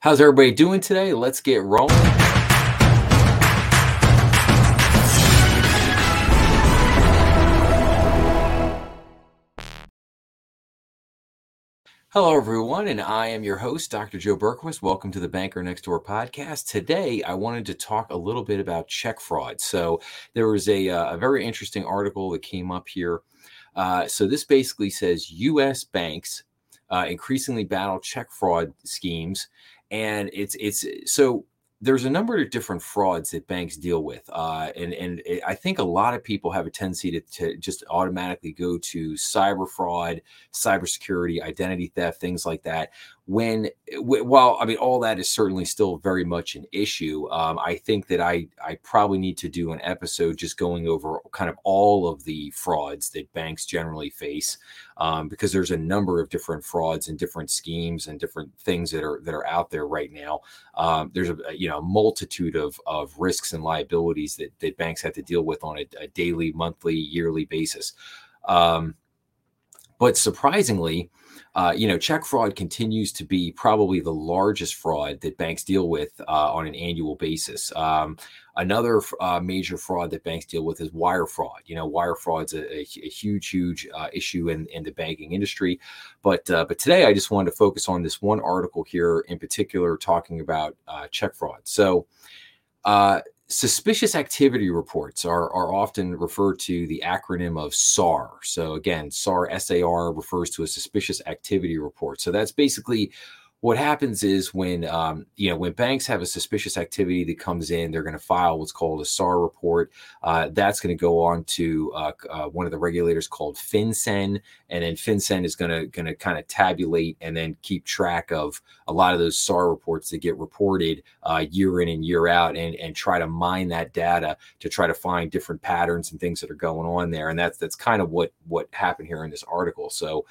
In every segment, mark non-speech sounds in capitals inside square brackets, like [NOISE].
How's everybody doing today? Let's get rolling. Hello, everyone, and I am your host, Dr. Joe Berquist. Welcome to the Banker Next Door podcast. Today, I wanted to talk a little bit about check fraud. So, there was a, uh, a very interesting article that came up here. Uh, so, this basically says U.S. banks uh, increasingly battle check fraud schemes and it's it's so there's a number of different frauds that banks deal with, uh, and and it, I think a lot of people have a tendency to, to just automatically go to cyber fraud, cybersecurity, identity theft, things like that. When while I mean all that is certainly still very much an issue, um, I think that I I probably need to do an episode just going over kind of all of the frauds that banks generally face, um, because there's a number of different frauds and different schemes and different things that are that are out there right now. Um, there's a you know multitude of of risks and liabilities that that banks have to deal with on a, a daily, monthly, yearly basis. Um, but surprisingly, uh, you know, check fraud continues to be probably the largest fraud that banks deal with uh, on an annual basis. Um, another uh, major fraud that banks deal with is wire fraud. You know, wire fraud's a, a, a huge, huge uh, issue in, in the banking industry. But uh, but today, I just wanted to focus on this one article here in particular, talking about uh, check fraud. So suspicious activity reports are, are often referred to the acronym of SAR. So again, SAR SAR refers to a suspicious activity report. So that's basically what happens is when um, you know when banks have a suspicious activity that comes in, they're going to file what's called a SAR report. Uh, that's going to go on to uh, uh, one of the regulators called FinCEN, and then FinCEN is going to going to kind of tabulate and then keep track of a lot of those SAR reports that get reported uh, year in and year out, and and try to mine that data to try to find different patterns and things that are going on there. And that's that's kind of what what happened here in this article. So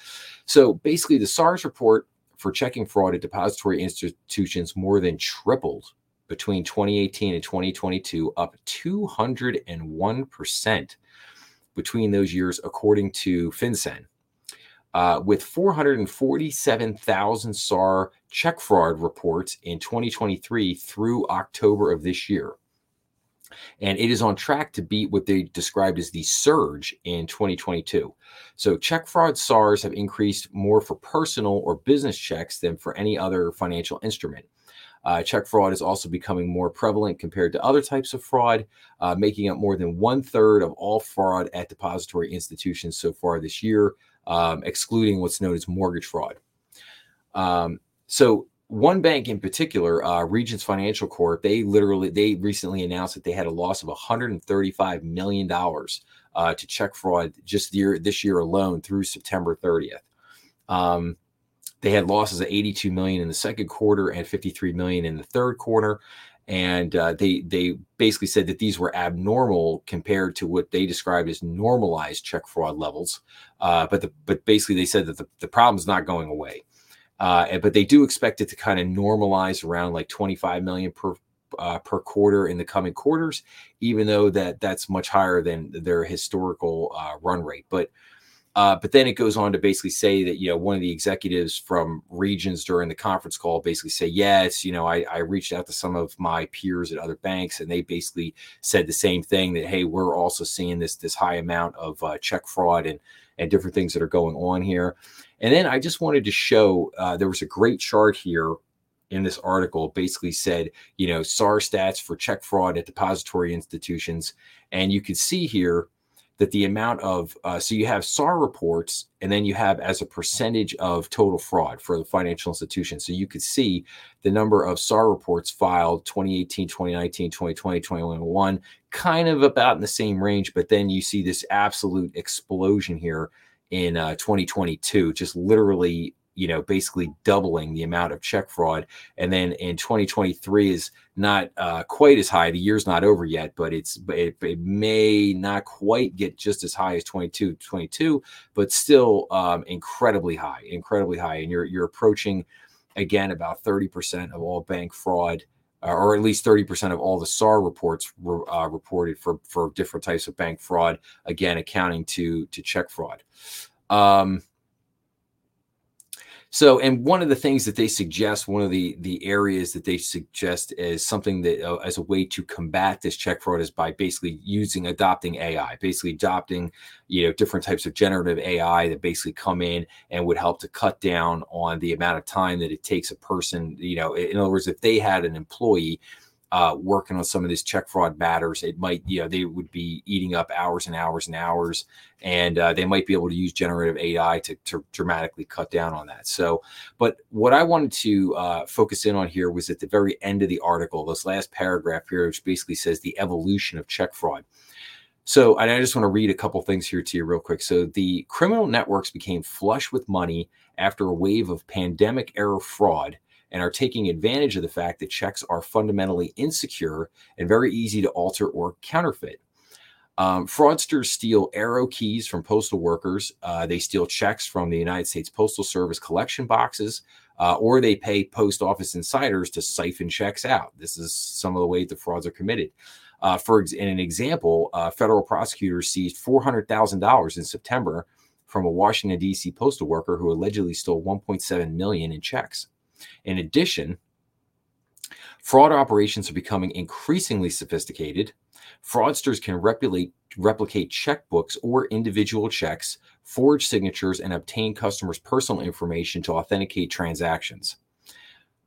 so basically, the SARS report for checking fraud at depository institutions more than tripled between 2018 and 2022, up 201% between those years, according to FinCEN. Uh, with 447,000 SAR check fraud reports in 2023 through October of this year and it is on track to beat what they described as the surge in 2022. So, check fraud SARs have increased more for personal or business checks than for any other financial instrument. Uh, check fraud is also becoming more prevalent compared to other types of fraud, uh, making up more than one third of all fraud at depository institutions so far this year, um, excluding what's known as mortgage fraud. Um, so, one bank in particular, uh, Regions Financial Corp, they literally they recently announced that they had a loss of 135 million dollars uh, to check fraud just year this year alone through September 30th. Um, they had losses of 82 million in the second quarter and 53 million in the third quarter, and uh, they they basically said that these were abnormal compared to what they described as normalized check fraud levels. Uh, but the, but basically they said that the, the is not going away. Uh, but they do expect it to kind of normalize around like 25 million per uh, per quarter in the coming quarters, even though that that's much higher than their historical uh, run rate. But uh, but then it goes on to basically say that you know one of the executives from regions during the conference call basically say yes, you know I, I reached out to some of my peers at other banks and they basically said the same thing that hey we're also seeing this this high amount of uh, check fraud and and different things that are going on here. And then I just wanted to show uh, there was a great chart here in this article basically said, you know, SAR stats for check fraud at depository institutions. And you can see here that the amount of, uh, so you have SAR reports and then you have as a percentage of total fraud for the financial institution. So you could see the number of SAR reports filed 2018, 2019, 2020, 2021, kind of about in the same range. But then you see this absolute explosion here in uh, 2022, just literally, you know, basically doubling the amount of check fraud. And then in 2023 is not uh, quite as high. The year's not over yet, but it's it, it, may not quite get just as high as 22, 22, but still um, incredibly high, incredibly high. And you're you're approaching again about 30% of all bank fraud uh, or at least 30% of all the SAR reports were uh, reported for, for different types of bank fraud, again, accounting to, to check fraud. Um, So, and one of the things that they suggest, one of the the areas that they suggest is something that uh, as a way to combat this check fraud is by basically using adopting AI, basically adopting you know different types of generative AI that basically come in and would help to cut down on the amount of time that it takes a person. You know, in other words, if they had an employee uh, working on some of these check fraud matters, it might, you know, they would be eating up hours and hours and hours, and uh, they might be able to use generative AI to, to, dramatically cut down on that. So, but what I wanted to uh, focus in on here was at the very end of the article, this last paragraph here, which basically says the evolution of check fraud. So, I just want to read a couple things here to you real quick. So, the criminal networks became flush with money after a wave of pandemic era fraud and are taking advantage of the fact that checks are fundamentally insecure and very easy to alter or counterfeit. Um, fraudsters steal arrow keys from postal workers. Uh, they steal checks from the United States Postal Service collection boxes, uh, or they pay post office insiders to siphon checks out. This is some of the ways the frauds are committed. Uh, for in an example, uh, federal prosecutors seized $400,000 in September from a Washington D.C. postal worker who allegedly stole 1.7 million in checks. In addition, fraud operations are becoming increasingly sophisticated. Fraudsters can replicate, checkbooks or individual checks, forge signatures, and obtain customers' personal information to authenticate transactions.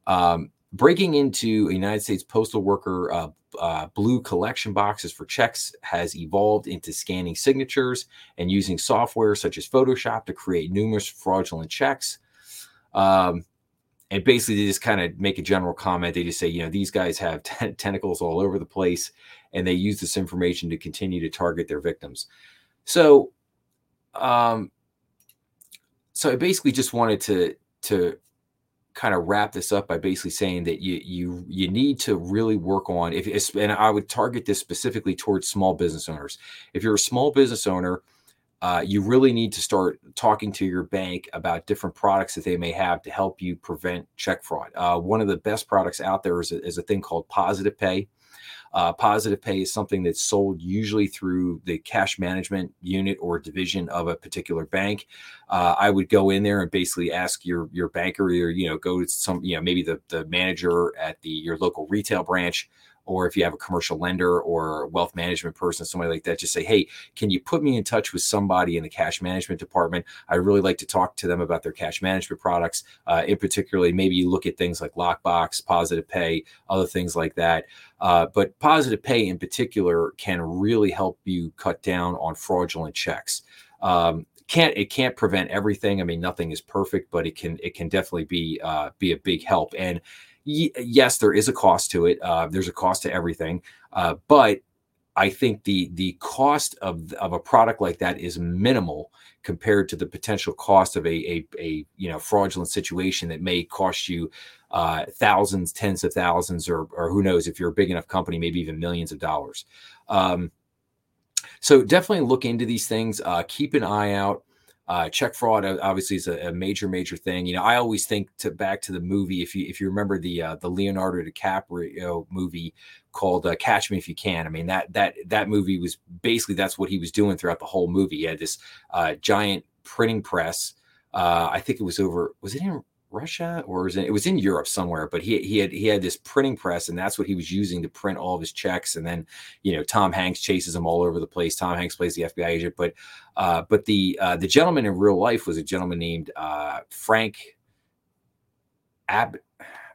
Um, breaking into a United States postal worker uh, uh, blue collection boxes for checks has evolved into scanning signatures and using software such as Photoshop to create numerous fraudulent checks. Um, and basically they just kind of make a general comment. They just say you know these guys have [LAUGHS] tentacles all over the place and they use this information to continue to target their victims. So um so i basically just wanted to to kind of wrap this up by basically saying that you you you need to really work on if and i would target this specifically towards small business owners. If you're a small business owner uh, you really need to start talking to your bank about different products that they may have to help you prevent check fraud. Uh, one of the best products out there is a, is a thing called Positive Pay. Uh, Positive Pay is something that's sold usually through the cash management unit or division of a particular bank. Uh, I would go in there and basically ask your your banker, or you know, go to some, you know, maybe the the manager at the your local retail branch or if you have a commercial lender or wealth management person, somebody like that, just say, hey, can you put me in touch with somebody in the cash management department? I really like to talk to them about their cash management products. Uh, in particularly, maybe you look at things like Lockbox, Positive Pay, other things like that. Uh, but Positive Pay in particular can really help you cut down on fraudulent checks. Um, can't it can't prevent everything. I mean, nothing is perfect, but it can it can definitely be uh, be a big help. And yes, there is a cost to it. Uh, there's a cost to everything, uh, but I think the the cost of of a product like that is minimal compared to the potential cost of a a, a you know fraudulent situation that may cost you uh, thousands, tens of thousands, or or who knows if you're a big enough company, maybe even millions of dollars. Um, so definitely look into these things. Uh, keep an eye out. Uh, check fraud obviously is a, a, major, major thing. You know, I always think to back to the movie. If you if you remember the uh, the Leonardo DiCaprio movie called uh, Catch Me If You Can. I mean that that that movie was basically that's what he was doing throughout the whole movie. He had this uh, giant printing press. Uh, I think it was over. Was it in Russia or was it, it was in Europe somewhere, but he he had he had this printing press and that's what he was using to print all of his checks. And then you know Tom Hanks chases him all over the place. Tom Hanks plays the FBI agent, but uh, but the uh, the gentleman in real life was a gentleman named uh, Frank Ab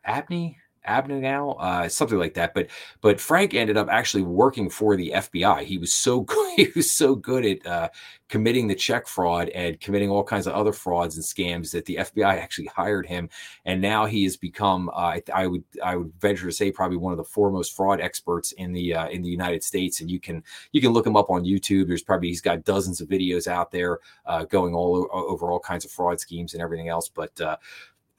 Abney. Abagnale, uh, something like that. But but Frank ended up actually working for the FBI. He was so [LAUGHS] good, he was so good at uh, committing the check fraud and committing all kinds of other frauds and scams that the FBI [LAUGHS] actually hired him. And now he has become, uh, I, would I would venture to say, probably one of the foremost fraud experts in the uh, in the United States. And you can you can look him up on YouTube. There's probably he's got dozens of videos out there uh, going all over all kinds of fraud schemes and everything else. But uh,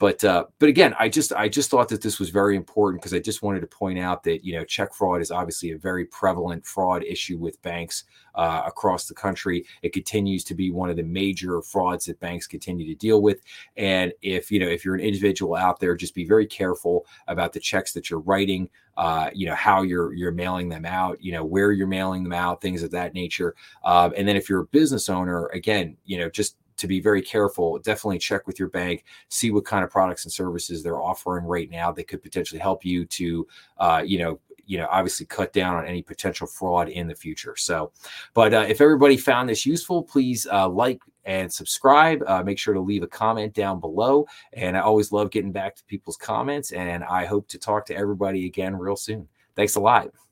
but uh, but again, I just I just thought that this was very important because I just wanted to point out that you know check fraud is obviously a very prevalent fraud issue with banks uh, across the country. It continues to be one of the major frauds that banks continue to deal with. And if you know if you're an individual out there, just be very careful about the checks that you're writing. Uh, you know how you're you're mailing them out. You know where you're mailing them out, things of that nature. Uh, and then if you're a business owner, again, you know just to be very careful. Definitely check with your bank, see what kind of products and services they're offering right now that could potentially help you to, uh, you know, you know obviously cut down on any potential fraud in the future. So but uh, if everybody found this useful please uh, like and subscribe. Uh, make sure to leave a comment down below. And i always love getting back to people's comments. And i hope to talk to everybody again real soon. Thanks a lot